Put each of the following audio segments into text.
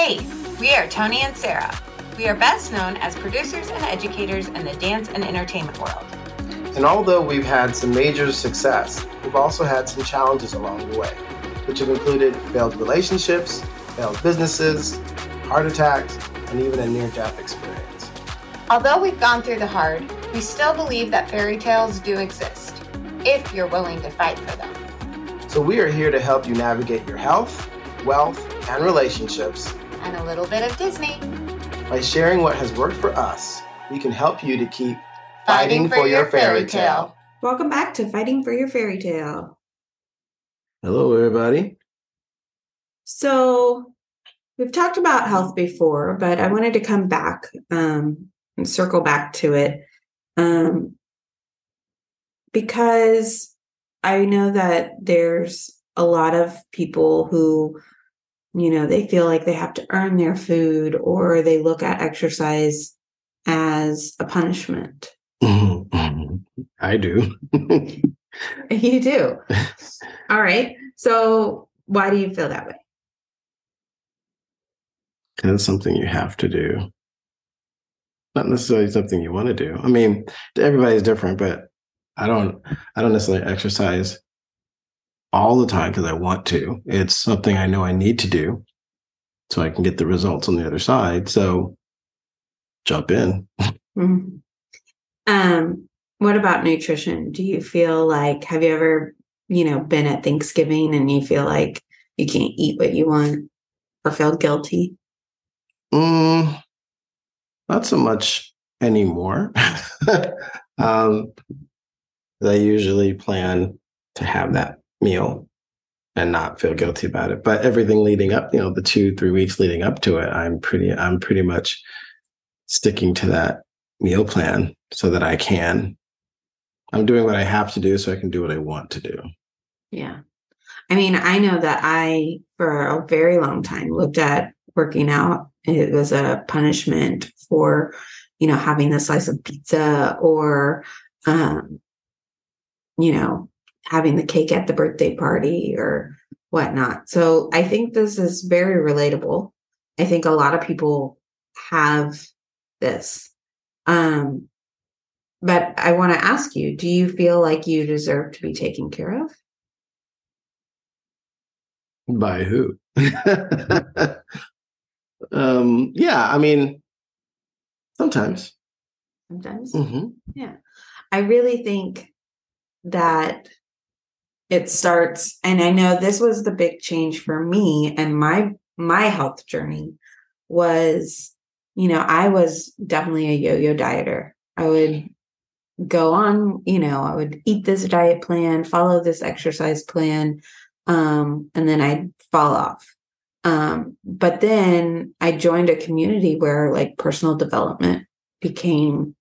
Hey, we are Tony and Sarah. We are best known as producers and educators in the dance and entertainment world. And although we've had some major success, we've also had some challenges along the way, which have included failed relationships, failed businesses, heart attacks, and even a near death experience. Although we've gone through the hard, we still believe that fairy tales do exist, if you're willing to fight for them. So we are here to help you navigate your health, wealth, and relationships. And a little bit of Disney. By sharing what has worked for us, we can help you to keep Fighting for your fairy tale. Welcome back to Fighting for Your Fairy Tale. Hello, everybody. So, we've talked about health before, but I wanted to come back um, and circle back to it um, because I know that there's a lot of people who, you know, they feel like they have to earn their food or they look at exercise as a punishment. Mm-hmm, mm-hmm. I do. You do. All right. So, why do you feel that way? Because it's something you have to do. Not necessarily something you want to do. I mean, everybody's different, but I don't I don't necessarily exercise all the time because I want to. It's something I know I need to do so I can get the results on the other side. So jump in. Mhm. Um, what about nutrition? Do you feel like have you ever, you know, been at Thanksgiving and you feel like you can't eat what you want or feel guilty? Mm, not so much anymore. um, I usually plan to have that meal and not feel guilty about it. But everything leading up, you know, the two, three weeks leading up to it, I'm pretty, I'm pretty much sticking to that meal plan so that I can. I'm doing what I have to do so I can do what I want to do. Yeah. I mean, I know that I, for a very long time, looked at working out. It was a punishment for, you know, having a slice of pizza or, um, you know, having the cake at the birthday party or whatnot. So I think this is very relatable. I think a lot of people have this. Um, but I want to ask you, do you feel like you deserve to be taken care of? By who? um, yeah, I mean, sometimes. Sometimes. hmm Yeah. I really think that it starts and I know this was the big change for me and my my health journey was you know, I was definitely a yo-yo dieter. I would go on, you know, I would eat this diet plan, follow this exercise plan, um, and then I'd fall off. Um, but then I joined a community where like personal development became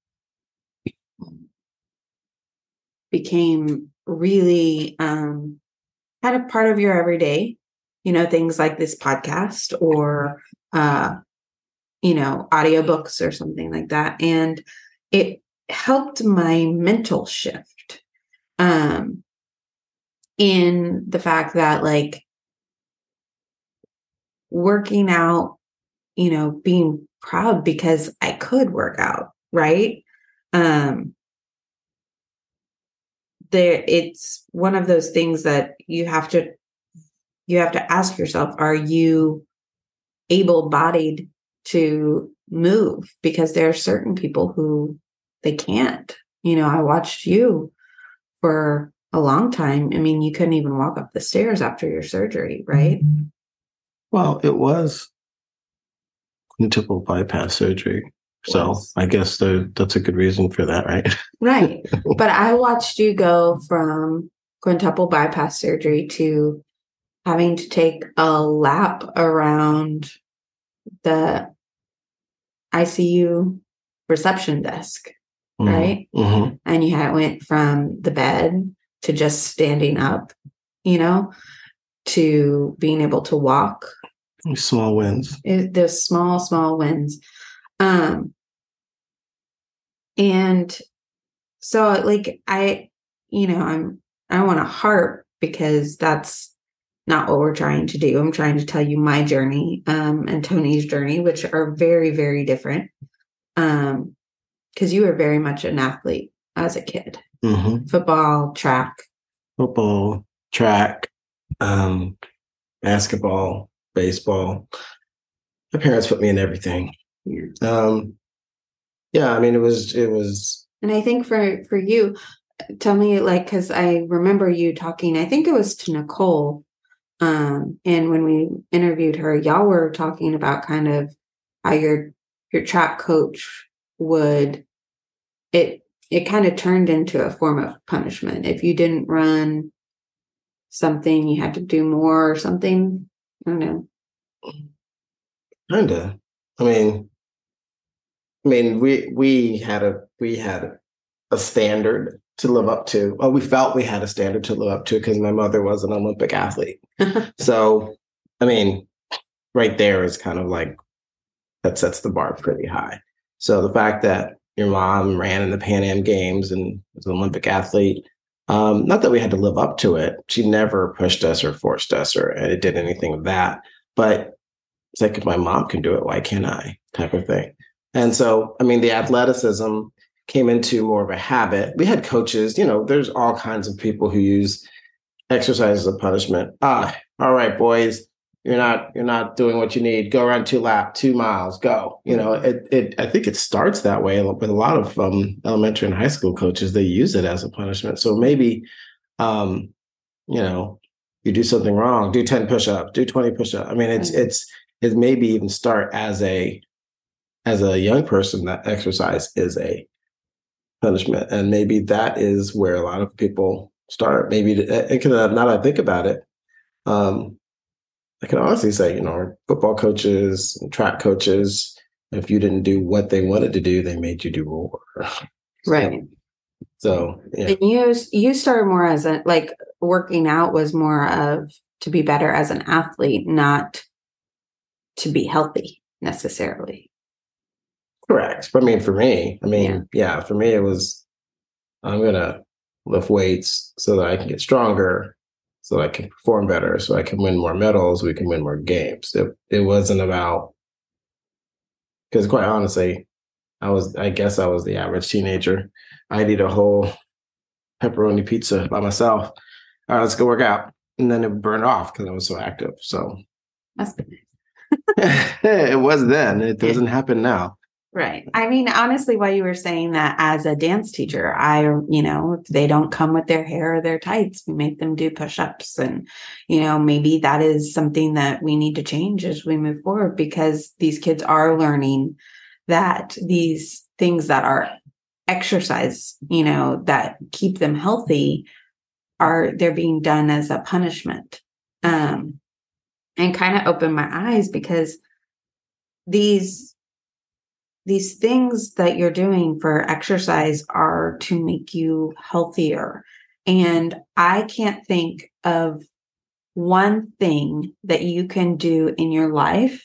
became really um kind of part of your everyday you know things like this podcast or uh you know audiobooks or something like that and it helped my mental shift um in the fact that like working out you know being proud because i could work out right? Um there it's one of those things that you have to you have to ask yourself are you able bodied to move? Because there are certain people who they can't. You know i watched you for a long time. I mean you couldn't even walk up the stairs after your surgery right? Well, it was quintuple bypass surgery. So I guess that's a good reason for that, right? right. But i watched you go from quintuple bypass surgery to having to take a lap around the icu reception desk right? Hmm and you had went from the bed to just standing up you know to being able to walk. Small wins. it, those small small wins. Um and so like i you know i'm i want to harp because that's not what we're trying to do. I'm trying to tell you my journey um, and Tony's journey, which are very, very different. Um, because you were very much an athlete as a kid. Mm-hmm. Football, track. Football, track, um, basketball, baseball. My parents put me in everything. Um, yeah, I mean, it was it was. And I think for for you, tell me like because I remember you talking. I think it was to Nicole, um, and when we interviewed her, y'all were talking about kind of how your your track coach would it it kind of turned into a form of punishment if you didn't run something you had to do more or something i don't know Kinda. I mean, I mean, we we had a we had a standard to live up to. Well, we felt we had a standard to live up to because my mother was an Olympic athlete. so, I mean, right there is kind of like that sets the bar pretty high. So the fact that your mom ran in the Pan Am Games and was an Olympic athlete, um, not that we had to live up to it. She never pushed us or forced us or it did anything of that. But it's like if my mom can do it, why can't I? Type of thing. And so, I mean, the athleticism came into more of a habit. We had coaches, you know, there's all kinds of people who use exercise as a punishment. Ah, all right, boys, you're not you're not doing what you need. Go around two lap, two miles, go. You know, it it I think it starts that way with a lot of um, elementary and high school coaches. They use it as a punishment. So maybe, um, you know, you do something wrong, do ten push-ups, do twenty push-ups. I mean, it's mm-hmm. it's it maybe even start as a as a young person that exercise is a punishment and maybe that is where a lot of people start maybe it can now that i think about it um i can honestly say you know football coaches and track coaches if you didn't do what they wanted to do they made you do more right so yeah. and you you started more as a like working out was more of to be better as an athlete not to be healthy necessarily. Correct. I mean, for me, I mean, yeah, yeah for me, it was I'm gonna lift weights so that I can get stronger, so I can perform better, so I can win more medals, we can win more games. It it wasn't about because quite honestly, I was I guess I was the average teenager. I'd eat a whole pepperoni pizza by myself. All right, let's go work out. And then it burned off because I was so active. So that's it was then. It doesn't happen now. Right. I mean, honestly, while you were saying that as a dance teacher, I, you know, if they don't come with their hair or their tights, we make them do push ups. And, you know, maybe that is something that we need to change as we move forward because these kids are learning that these things that are exercise, you know, that keep them healthy are, they're being done as a punishment. Um, and kind of opened my eyes because these these things that you're doing for exercise are to make you healthier and i can't think of one thing that you can do in your life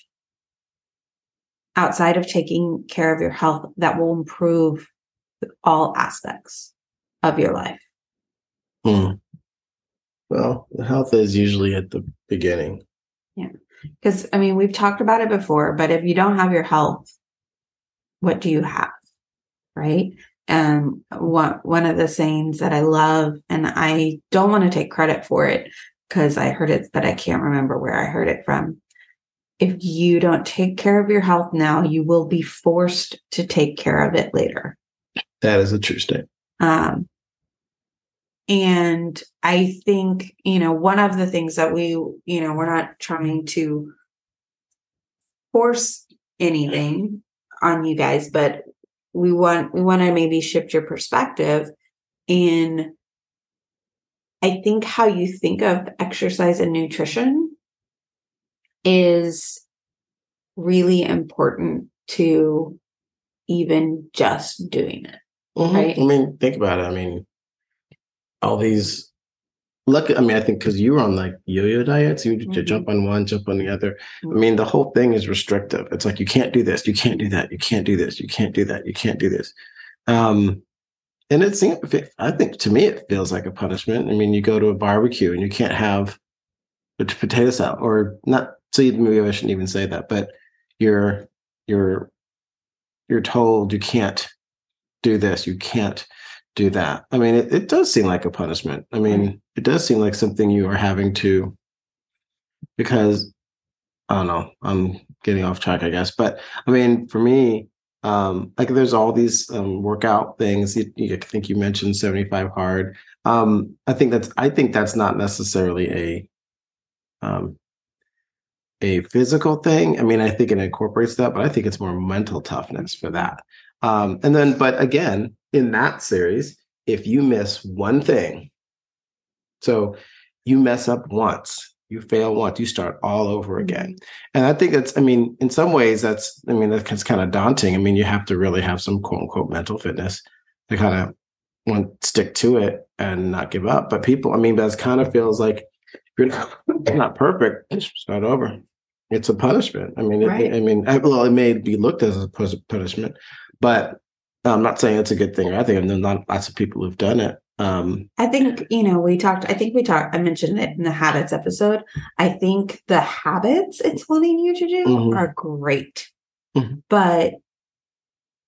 outside of taking care of your health that will improve all aspects of your life hmm. well health is usually at the beginning yeah. Because, I mean, we've talked about it before, but if you don't have your health, what do you have? Right. And one, one of the sayings that I love, and I don't want to take credit for it because I heard it, but I can't remember where I heard it from. If you don't take care of your health now, you will be forced to take care of it later. That is a true statement. Um, and I think, you know, one of the things that we, you know, we're not trying to force anything on you guys, but we want we want to maybe shift your perspective in I think how you think of exercise and nutrition is really important to even just doing it. Mm-hmm. Right. I mean, think about it. I mean, all these lucky i mean i think because you were on like yo-yo diets you mm-hmm. jump on one jump on the other mm-hmm. i mean the whole thing is restrictive it's like you can't do this you can't do that you can't do this you can't do that you can't do this um and it seems i think to me it feels like a punishment i mean you go to a barbecue and you can't have but potato salad or not so maybe I shouldn't even say that, but you're you're you're told you can't do this, you can't do that. I mean, it, it does seem like a punishment. I mean, it does seem like something you are having to because I don't know, I'm getting off track, I guess. But I mean, for me, um, like there's all these um, workout things. You, you, I think you mentioned 75 hard. Um, I think that's I think that's not necessarily a um, a physical thing. I mean, I think it incorporates that, but I think it's more mental toughness for that. Um, and then, but again, in that series, if you miss one thing, so you mess up once, you fail once, you start all over again. Mm-hmm. And I think that's, I mean, in some ways, that's, I mean, that's kind of daunting. I mean, you have to really have some quote unquote mental fitness to kind of want stick to it and not give up. But people, I mean, that kind of feels like you're not, perfect, start over. It's a punishment. I mean, right. I mean, well, it may be looked as a punishment, but I'm not saying it's a good thing. I think there's not lots of people who've done it. Um, I think you know we talked. I think we talked. I mentioned it in the habits episode. I think the habits it's wanting you to do mm-hmm. are great, mm-hmm. but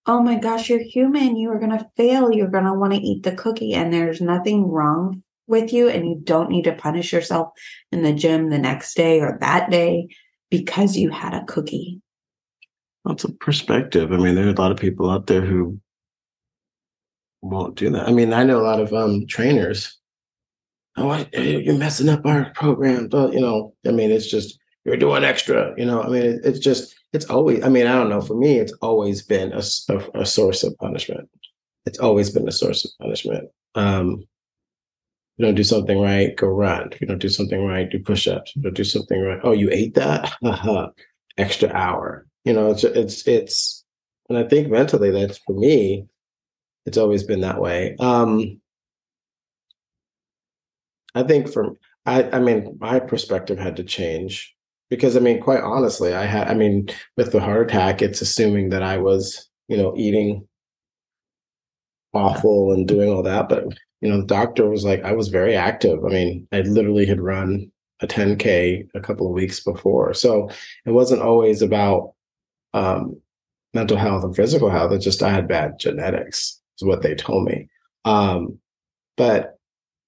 oh my gosh, you're human. You are going to fail. You're going to want to eat the cookie, and there's nothing wrong with you, and you don't need to punish yourself in the gym the next day or that day because you had a cookie. That's a perspective. I mean, there are a lot of people out there who won't do that. I mean, I know a lot of um, trainers. Oh, I, you're messing up our program. But, you know, I mean, it's just you're doing extra. You know, I mean, it, it's just it's always. I mean, I don't know. For me, it's always been a, a, a source of punishment. It's always been a source of punishment. Um, you don't do something right, go run. If you don't do something right, do push-ups. You don't do something right, oh, you ate that? Extra hour. You know, it's it's it's and I think mentally that's for me, it's always been that way. Um, I think from I, I mean, my perspective had to change because I mean, quite honestly, I had I mean, with the heart attack, it's assuming that I was, you know, eating awful and doing all that. But you know, the doctor was like, I was very active. I mean, I literally had run a 10K a couple of weeks before. So it wasn't always about um, mental health and physical health. It's just I had bad genetics is what they told me. Um, but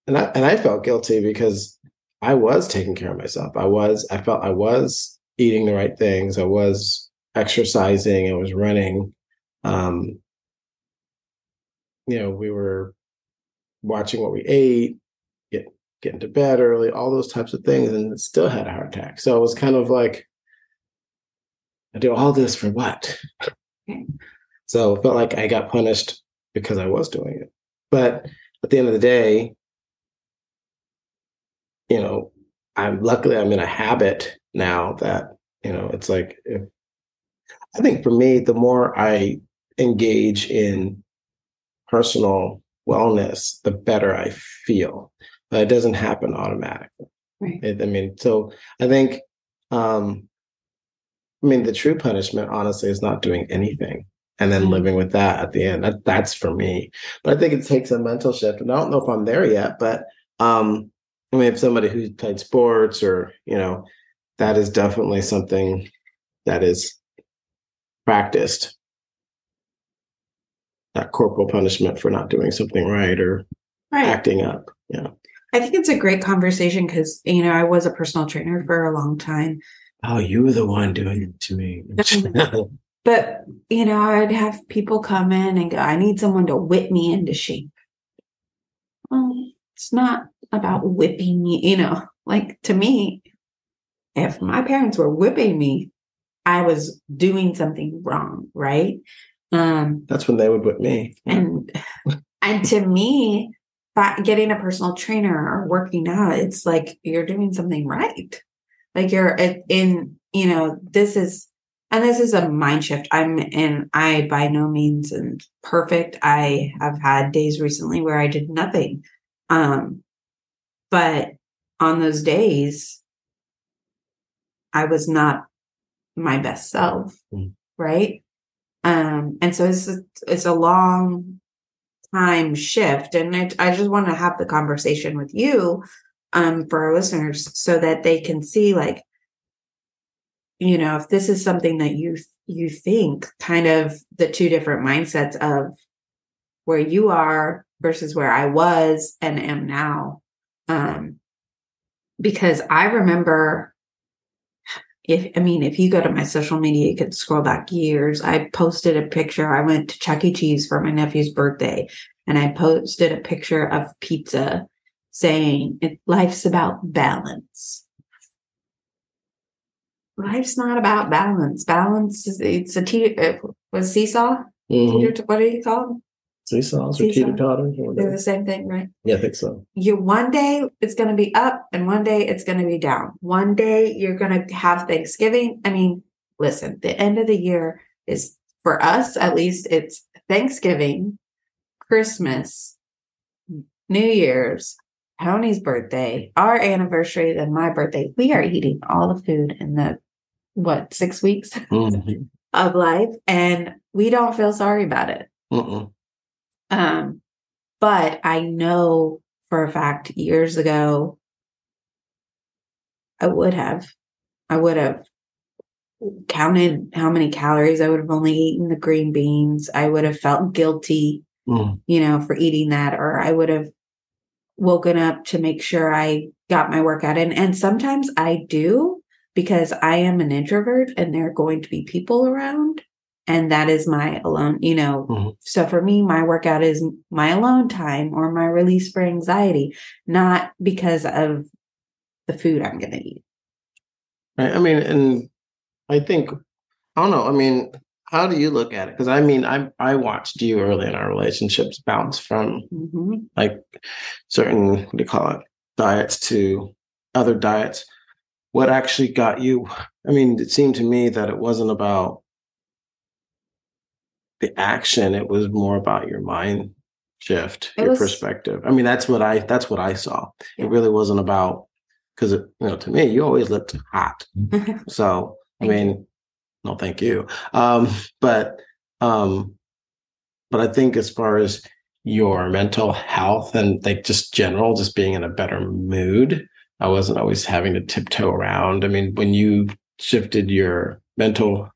and I and I felt guilty because I was taking care of myself. I was I felt I was eating the right things. I was exercising. I was running. Um, you know, we were watching what we ate, get getting to bed early, all those types of things, and still had a heart attack. So it was kind of like, I do all this for what? so it felt like I got punished because I was doing it. But at the end of the day, you know, I'm luckily I'm in a habit now that, you know, it's like if, I think for me, the more I engage in personal wellness, the better I feel. But it doesn't happen automatically. Right. It, I mean, so I think, um, I mean, the true punishment, honestly, is not doing anything and then mm-hmm. living with that at the end. That, that's for me. But I think it takes a mental shift. And I don't know if I'm there yet, but um, I mean, if somebody who's played sports or, you know, that is definitely something that is practiced. That corporal punishment for not doing something right or right. acting up. Yeah. I think it's a great conversation because, you know, I was a personal trainer for a long time. Oh, you were the one doing it to me. But, you know, I'd have people come in and go, I need someone to whip me into shape. Well, it's not about whipping me, you know, like to me, if my parents were whipping me, I was doing something wrong, right? Um, That's when they would whip me. And and to me, getting a personal trainer or working out, it's like you're doing something right. Like you're in, you know, this is and this is a mind shift. I'm in, I by no means am perfect. I have had days recently where I did nothing. Um, but on those days, I was not my best self. Mm. Right. Um, and so it's, a, it's a long time shift. And I, I just want to have the conversation with you um, for our listeners so that they can see like you know if this is something that you you think kind of the two different mindsets of where you are versus where I was and am now. Um, because I remember if I mean, if you go to my social media, you could scroll back years. I posted a picture. I went to Chuck E. Cheese for my nephew's birthday, and I posted a picture of pizza saying, Life's about balance. Life's not about balance. Balance is it's a te- it was seesaw. Mhm. Teeter- What do you call them? Seesaws or Seesaw. teeter totters They're the same thing, right? Yeah, I think so. you one day it's going to be up and one day it's going to be down. One day you're going to have Thanksgiving. I mean, listen, the end of the year is for us at least it's Thanksgiving, Christmas, New Year's, Tony's birthday, our anniversary, then my birthday. We are eating all the food in the what, 6 weeks Mhm. of life and we don't feel sorry about it. Mm-mm. Um, but I know for a fact years ago, I would have, I would have counted how many calories I would have only eaten the green beans. I would have felt guilty, Mm. you know, for eating that, or I would have woken up to make sure I got my workout in. And sometimes I do because I am an introvert and there are going to be people around. And that is my alone, you know. Mhm. So for me, my workout is my alone time or my release for anxiety, not because of the food I'm going to eat. Right. I mean, and I think I don't know. I mean, how do you look at it? Because I mean, I I watched you early in our relationships bounce from Mhm. like certain what do you call it diets to other diets. What actually got you? I mean, it seemed to me that it wasn't about the action; it was more about your mind shift, It your was- perspective. I mean, that's what I that's what I saw. Yeah. It really wasn't about because you know to me, you always looked hot. So I mean. you. No, thank you. Um, but um, but I think as far as your mental health and like just general, just being in a better mood, I wasn't always having to tiptoe around. I mean, when you shifted your mental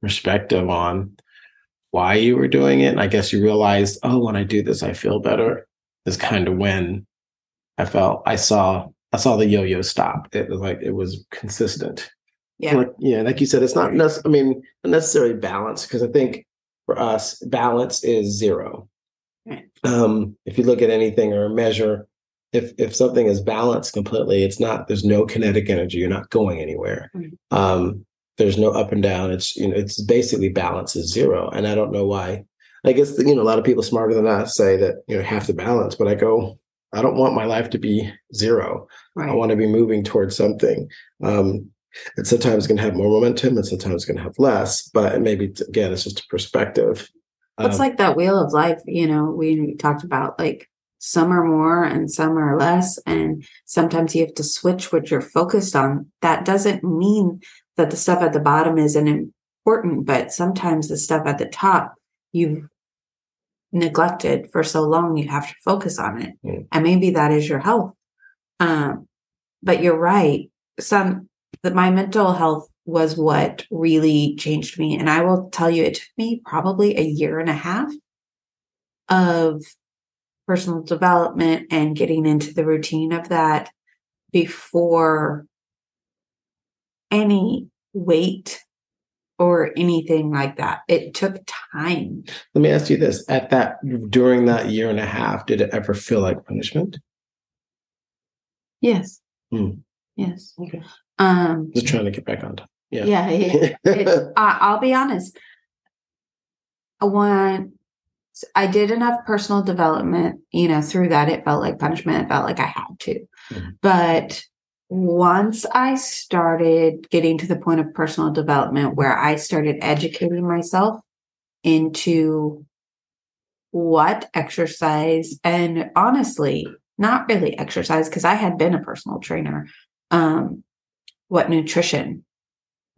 perspective on why you were doing it, and I guess you realized, oh, when I do this, I feel better. Is kind of when I felt I saw I saw the yo-yo stop. It was like it was consistent. Yeah. Like, yeah, like you said, it's not nec- I mean, not necessarily balance because I think for us, balance is zero. Right. Um, if you look at anything or a measure, if if something is balanced completely, it's not. There's no kinetic energy. You're not going anywhere. Right. Um, there's no up and down. It's you know, it's basically balance is zero. And I don't know why. I guess you know a lot of people smarter than us say that you know have to balance, but I go, I don't want my life to be zero. I Right. want to be moving towards something. Um, and sometimes it's going to have more momentum, and sometimes it's going to have less. But maybe again, it's just a perspective. It's Um, like that wheel of life, you know, we talked about like some are more and some are less. And sometimes you have to switch what you're focused on. That doesn't mean that the stuff at the bottom isn't important, but sometimes the stuff at the top you've neglected for so long, you have to focus on it. Mm. And maybe that is your health. Um, but you're right. Some that my mental health was what really changed me. And I will tell you, it took me probably a year and a half of personal development and getting into the routine of that before any weight or anything like that. It took time. let me ask you this: at that during that year and a half, did it ever feel like punishment? Yes. Hmm. Yes. Okay. Um, Just trying to get back on. Yeah. yeah. it- I, I'll be honest. When I did enough personal development, you know, through that, it felt like punishment. It felt like I had to. Mhm. But once I started getting to the point of personal development where I started educating myself into what exercise and honestly, not really exercise, because I had been a personal trainer, um, what nutrition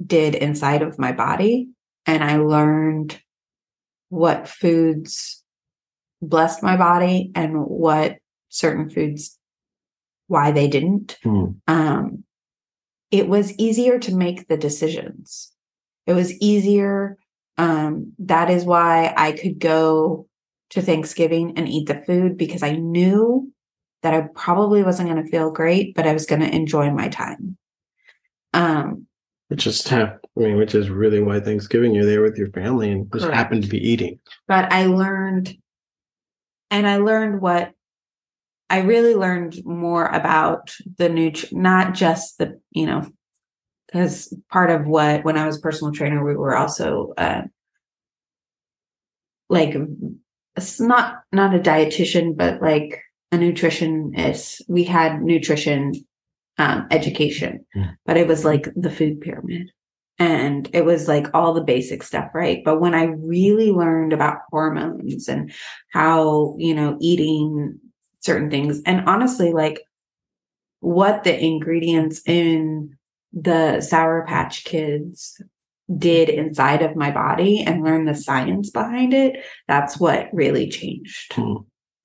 did inside of my body. And I learned what foods blessed my body and what certain foods why they didn't. Hmm. Um, it was easier to make the decisions. It was easier. Um, that is why I could go to Thanksgiving and eat the food because I knew that I probably wasn't going to feel great, but I was going to enjoy my time. Um, Which is have I mean, which is really why Thanksgiving you're there with your family and just Correct. happen to be eating. but I learned, and I learned what I really learned more about the nutri, not just the, you know, because part of what, when I was personal trainer, we were also, uh, like, it's not, not a dietitian, but like a nutritionist. We had nutrition, um, education, Mm. but it was like the food pyramid and it was like all the basic stuff right but when i really learned about hormones and how you know eating certain things and honestly like what the ingredients in the sour patch kids did inside of my body and learn the science behind it that's what really changed Hmm.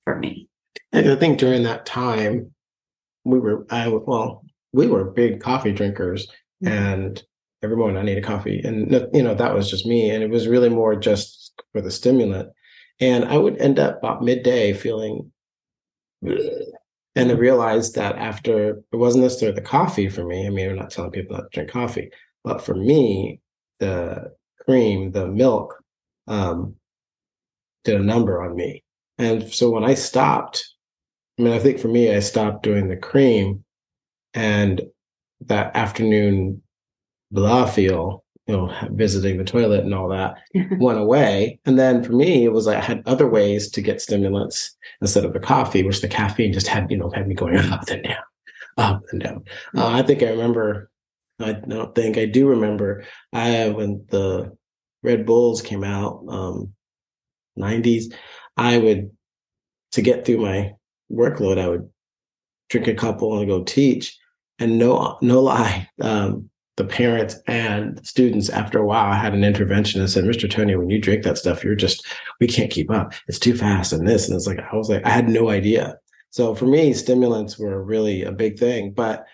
for me And I think during that time, we were, I well, we were big coffee drinkers, Mhm. and every morning I needed coffee, and you know that was just me, and it was really more just for the stimulant, and I would end up about midday feeling, and I realized that after it wasn't necessarily the coffee for me. I mean, I'm not telling people not to drink coffee, but for me, the cream, the milk, um, did a number on me. And so when I stopped, I mean, I think for me, I stopped doing the cream and that afternoon blah feel, you know, visiting the toilet and all that went away. And then for me, it was like I had other ways to get stimulants instead of the coffee, which the caffeine just had, you know, had me going up and down, up and down. Uh, I think I remember, I don't think I do remember, I when the Red Bulls came out, um, 90s, I would, to get through my workload, I would drink a couple and go teach. And no, no lie, um, the parents and students after a while I had an intervention and said, Mr. Tony, when you drink that stuff, you're just, we can't keep up. It's too fast and this. And it's like, I was like, I had no idea. So for me, stimulants were really a big thing. But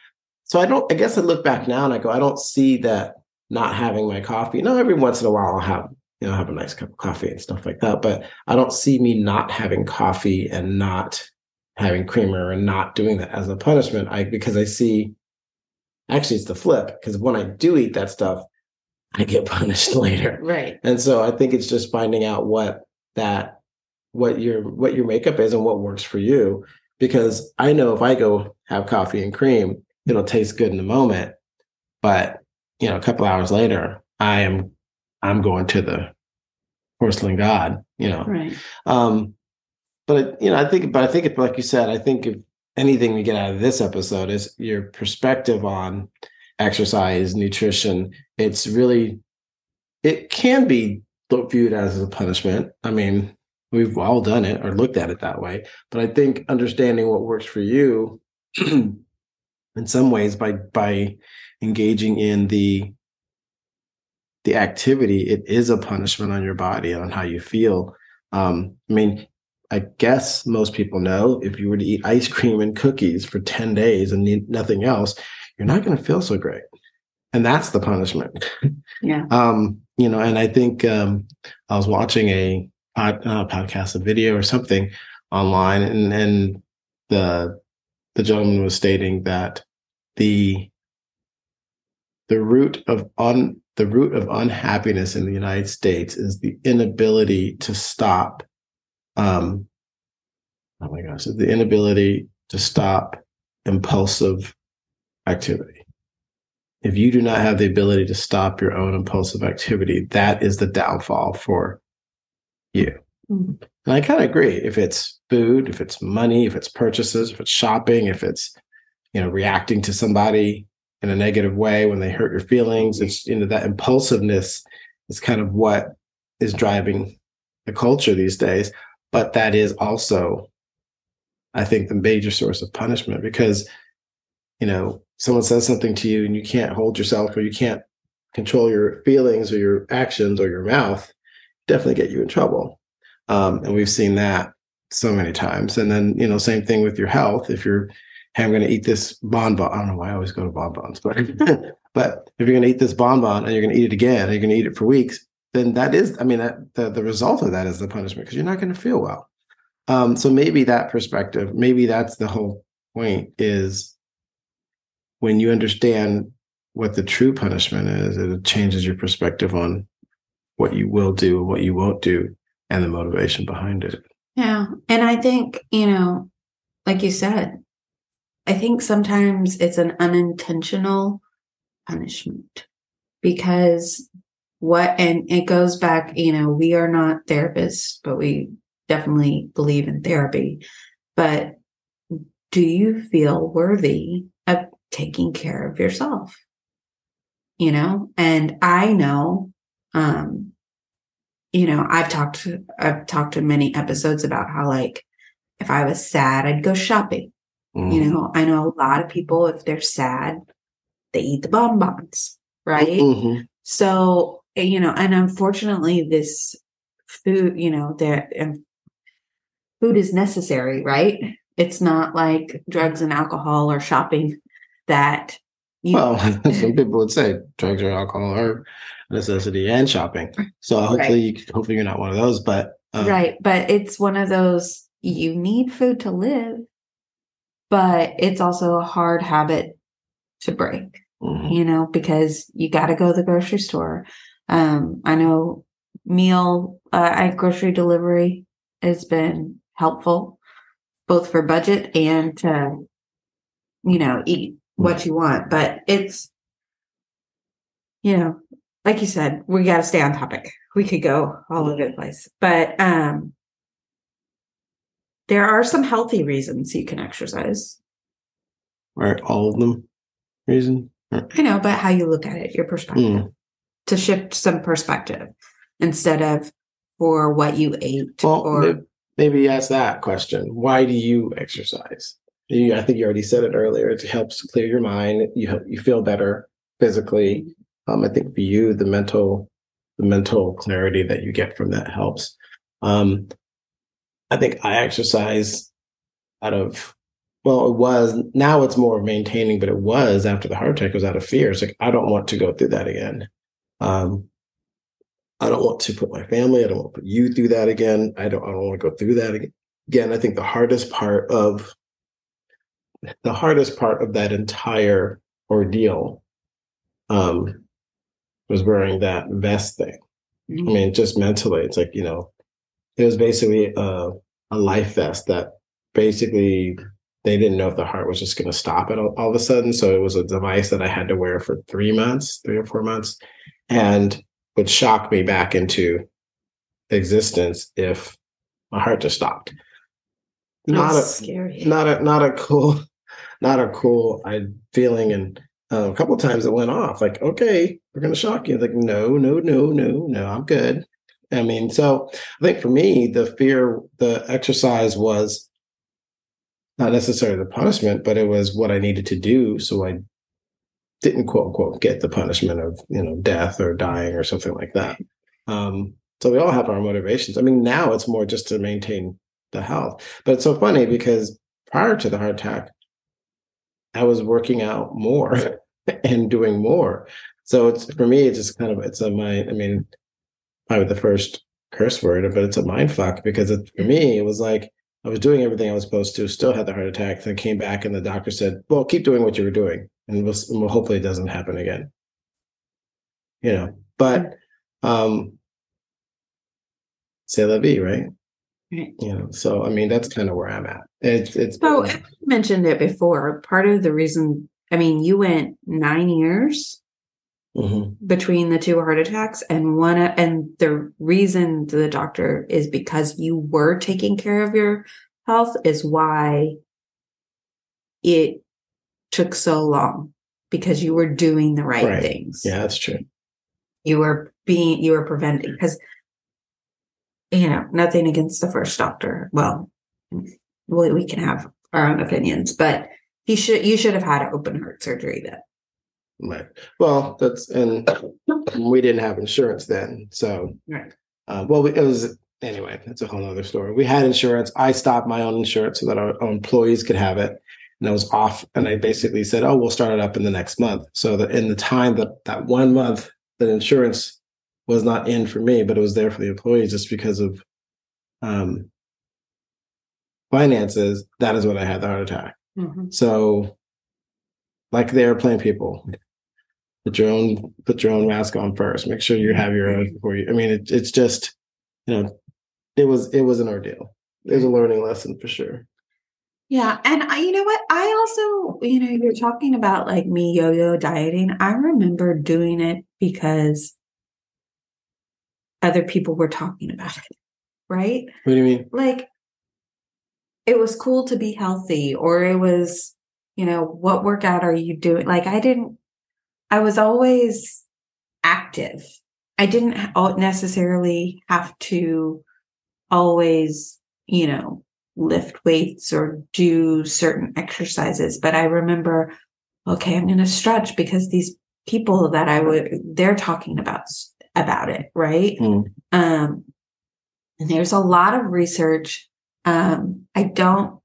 so I don't, I guess I look back now and I go, I don't see that not having my coffee. No, every once in a while I'll have, you know, have a nice cup of coffee and stuff like that. But I don't see me not having coffee and not having creamer and not doing that as a punishment. I because I see actually it's the flip because when I do eat that stuff, I get punished later. right And so I think it's just finding out what that what your what your makeup is and what works for you. Because I know if I go have coffee and cream, it'll taste good in the moment. But you know, a couple hours later, I am I'm going to the porcelain god, you know. right Um, but you know, I think, but I think, like you said, I think if anything we get out of this episode is your perspective on exercise, nutrition. It's really, it can be viewed as a punishment. I mean, we've all done it or looked at it that way. But I think understanding what works for you, in some ways, by by engaging in the the activity, it is a punishment on your body and on how you feel. Um, I mean, I guess most people know if you were to eat ice cream and cookies for 10 days and need nothing else, you're not going to feel so great. And that's the punishment. yeah um, you know, and I think um, I was watching a pod, uh, podcast, a video or something online, and, and the the gentleman was stating that the the root of un the root of unhappiness in the United States is the inability to stop. Um, oh my gosh, the inability to stop impulsive activity. If you do not have the ability to stop your own impulsive activity, that is the downfall for you. Mhm. And I kind of agree. If it's food, if it's money, if it's purchases, if it's shopping, if it's you know reacting to somebody in a negative way when they hurt your feelings, it's you know that impulsiveness is kind of what is driving the culture these days. But that is also, I think, the major source of punishment because you know someone says something to you and you can't hold yourself or you can't control your feelings or your actions or your mouth definitely get you in trouble. Um, and we've seen that so many times. And then you know same thing with your health. If you're hey, I'm going to eat this bonbon. I don't know why I always go to bonbons, but but if you're going to eat this bonbon and you're going to eat it again, and you're going to eat it for weeks, then that is, I mean, that the, the result of that is the punishment because you're not going to feel well. Um, so maybe that perspective, maybe that's the whole point is when you understand what the true punishment is, it changes your perspective on what you will do, what you won't do, and the motivation behind it. Yeah. And I think, you know, like you said, I think sometimes it's an unintentional punishment because what, and it goes back, you know, we are not therapists, but we definitely believe in therapy. But do you feel worthy of taking care of yourself? You know, and I know, um, you know, I've talked, I've talked in many episodes about how, like, if I was sad, I'd go shopping. Mm-hmm. You know, I know a lot of people, if they're sad, they eat the bonbons, right? Mm-hmm. So, you know, and unfortunately, this food, you know, there, food is necessary, right? It's not like drugs and alcohol or shopping that you well, some people would say drugs or alcohol are a necessity and shopping. So hopefully, right. hopefully you're not one of those. But um, right, but it's one of those you need food to live, but it's also a hard habit to break. Mm-hmm. You know, because you got to go to the grocery store. Um, I know meal uh, grocery delivery has been helpful both for budget and to you know eat what you want but it's you know like you said we got to stay on topic. We could go all over the place but um there are some healthy reasons you can exercise. Right all of them reason i know but how you look at it your perspective. Mm. To shift some perspective instead of for what you ate well, or maybe ask that question. Why do you exercise? You, I think you already said it earlier. It helps clear your mind. You you feel better physically. Um, I think for you, the mental the mental clarity that you get from that helps. Um, I think I exercise out of well, it was now it's more of maintaining, but it was after the heart attack. It was out of fear. It's like I don't want to go through that again. Um, I don't want to put my family, I don't want to put you through that again. I don't I don't want to go through that again. Again, I think the hardest part of the hardest part of that entire ordeal um, was wearing that vest thing. Mm-hmm. I mean, just mentally, it's like, you know, it was basically a, a life vest that basically they didn't know if the heart was just going to stop it all, all, of a sudden. So it was a device that I had to wear for three months, three or four months. And would shock me back into existence if my heart just stopped. Not a scary. Not a not a cool, not a cool I feeling. And uh, a couple times it went off. Like, okay, we're gonna shock you. Like, no, no, no, no, no, I'm good. I mean, so I think for me, the fear, the exercise was not necessarily the punishment, but it was what I needed to do so I didn't quote unquote get the punishment of you know death or dying or something like that. Um, so we all have our motivations. I mean, now it's more just to maintain the health. But it's so funny because prior to the heart attack, I was working out more and doing more. So it's for me, it's just kind of it's a mind. I mean, probably the first curse word, but it's a mind fuck because it, for me, it was like I was doing everything I was supposed to, still had the heart attack, then came back and the doctor said, "Well, keep doing what you were doing." And we'll, we'll hopefully it doesn't happen again. You know, but um, c'est la vie, right? Right. You know, so I mean that's kind of where I'm at. It's it's. So I mentioned it before. Part of the reason, I mean, you went nine years mm-hmm. between the two heart attacks, and one, and the reason the doctor is because you were taking care of your health is why it took so long because you were doing the right, right. things. Yeah, that's true. You were being, you were preventing because, you know, nothing against the first doctor. Well, we, we can have our own opinions, but he should, you should have had an open heart surgery then. Right. Well, that's, and we didn't have insurance then. So, right. Uh, well, it was, anyway, that's a whole other story. We had insurance. I stopped my own insurance so that our, our employees could have it and I was off. And I basically said, "Oh, we'll start it up in the next month." So that in the time that that one month that insurance was not in for me, but it was there for the employees, just because of um, finances. That is when I had the heart attack. Mhm. So, like the airplane people, put your own put your own mask on first. Make sure you have your own before you. I mean, it, it's just you know, it was it was an ordeal. It was a learning lesson for sure. Yeah. And I, you know what? I also, you know, you're talking about like me yo yo dieting. I remember doing it because other people were talking about it, right? What do you mean? Like it was cool to be healthy, or it was, you know, what workout are you doing? Like I didn't, I was always active. I didn't necessarily have to always, you know, lift weights or do certain exercises. But I remember, okay, I'm going to stretch because these people that I would, they're talking about, about it. Right. Mm. Um, and there's a lot of research. Um, I don't,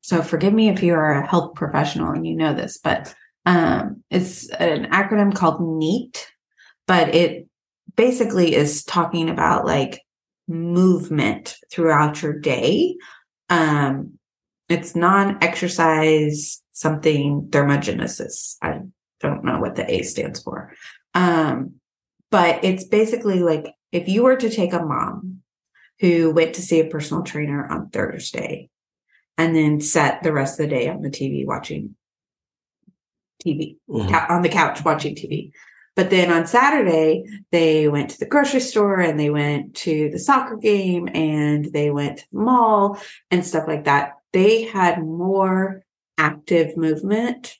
so forgive me if you are a health professional and you know this, but um, it's an acronym called NEAT, but it basically is talking about like movement throughout your day. Um, it's non-exercise something thermogenesis. I don't know what the A stands for. Um, but it's basically like if you were to take a mom who went to see a personal trainer on Thursday and then sat the rest of the day on the TV watching TV Mhm. cou- on the couch watching TV. But then on Saturday, they went to the grocery store and they went to the soccer game and they went to the mall and stuff like that. They had more active movement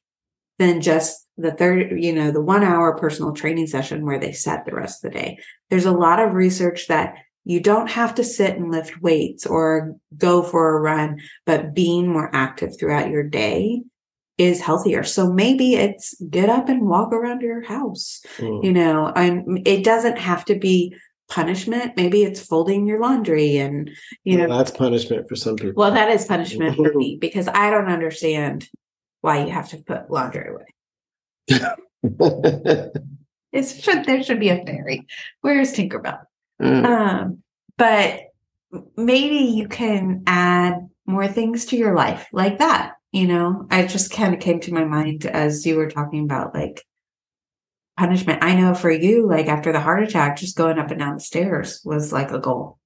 than just the third, you know, the one hour personal training session where they sat the rest of the day. There's a lot of research that you don't have to sit and lift weights or go for a run, but being more active throughout your day is healthier. So maybe it's get up and walk around your house. Mm. You know, and it doesn't have to be punishment. Maybe it's folding your laundry and, you know, that's punishment for some people. well, that is punishment for me because I don't understand why you have to put laundry away. It should there should be a fairy. Where's Tinkerbell? Mm. Um, but maybe you can add more things to your life like that. You know, I just kind of came to my mind as you were talking about like punishment. I know for you, like after the heart attack, just going up and down the stairs was like a goal,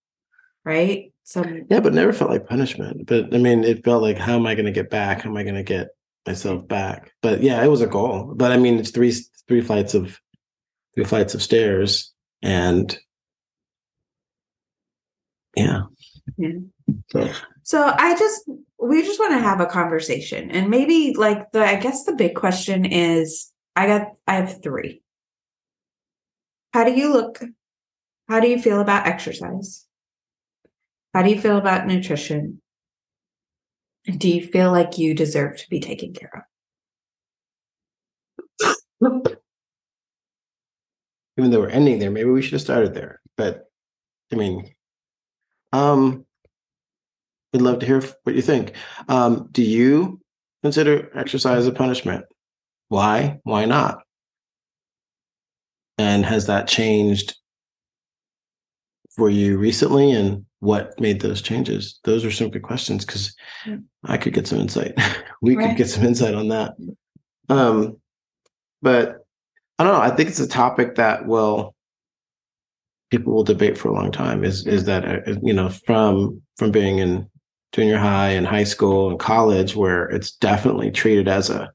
right? So yeah, but never felt like punishment. But I mean, it felt like, how am I going to get back? How am I going to get myself back? But yeah, it was a goal. But I mean, it's three three flights of three flights of stairs, and yeah. Yeah. So So I just we just want to have a conversation and maybe like the I guess the big question is I got I have 3. How do you look? How do you feel about exercise? How do you feel about nutrition? Do you feel like you deserve to be taken care of? even though we're ending there, maybe we should have started there. But I mean, um, I'd love to hear what you think. Um, do you consider exercise a punishment? Why? Why not? And has that changed for you recently? And what made those changes? Those are some good questions because Yeah. I could get some insight. we Right. could get some insight on that. Um, but I don't know. I think it's a topic that will people will debate for a long time. Is is that uh, you know from from being in junior high and high school and college where it's definitely treated as a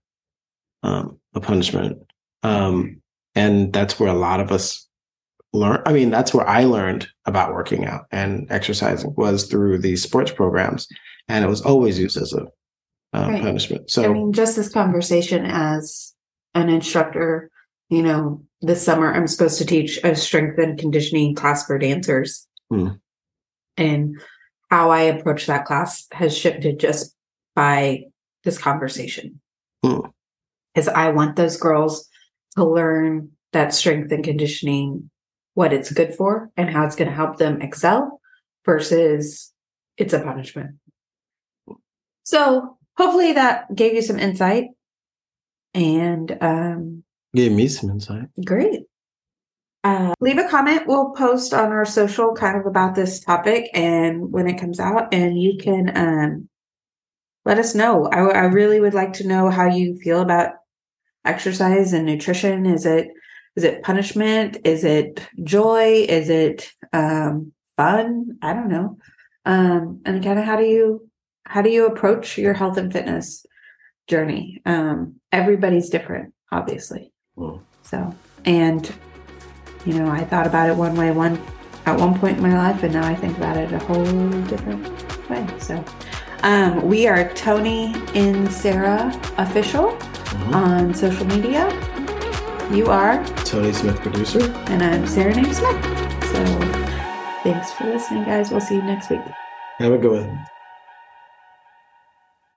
um, a punishment, um, and that's where a lot of us learn. I mean, that's where I learned about working out and exercising was through these sports programs, and it was always used as a uh, Right. punishment. So I mean, just this conversation as an instructor, you know, this summer I'm supposed to teach a strength and conditioning class for dancers. Hmm. And how I approach that class has shifted just by this conversation. Hmm. Because I want those girls to learn that strength and conditioning, what it's good for and how it's going to help them excel versus it's a punishment. So hopefully that gave you some insight. And um, Gave me some insight. Great. Uh, leave a comment. We'll post on our social kind of about this topic and when it comes out, and you can um, let us know. I, I really would like to know how you feel about exercise and nutrition. Is it is it punishment? Is it joy? Is it um, fun? I don't know. Um, and kind of how do you how do you approach your health and fitness journey? Um, everybody's different, obviously. Mm. So, and you know, I thought about it one way one at one point in my life, and now I think about it a whole different way. So, um, we are Tony and Sarah official Mhm. on social media. You are, Tony Smith, producer. and I'm Sarah Name Smith. So, thanks for listening, guys. We'll see you next week. Have a good one.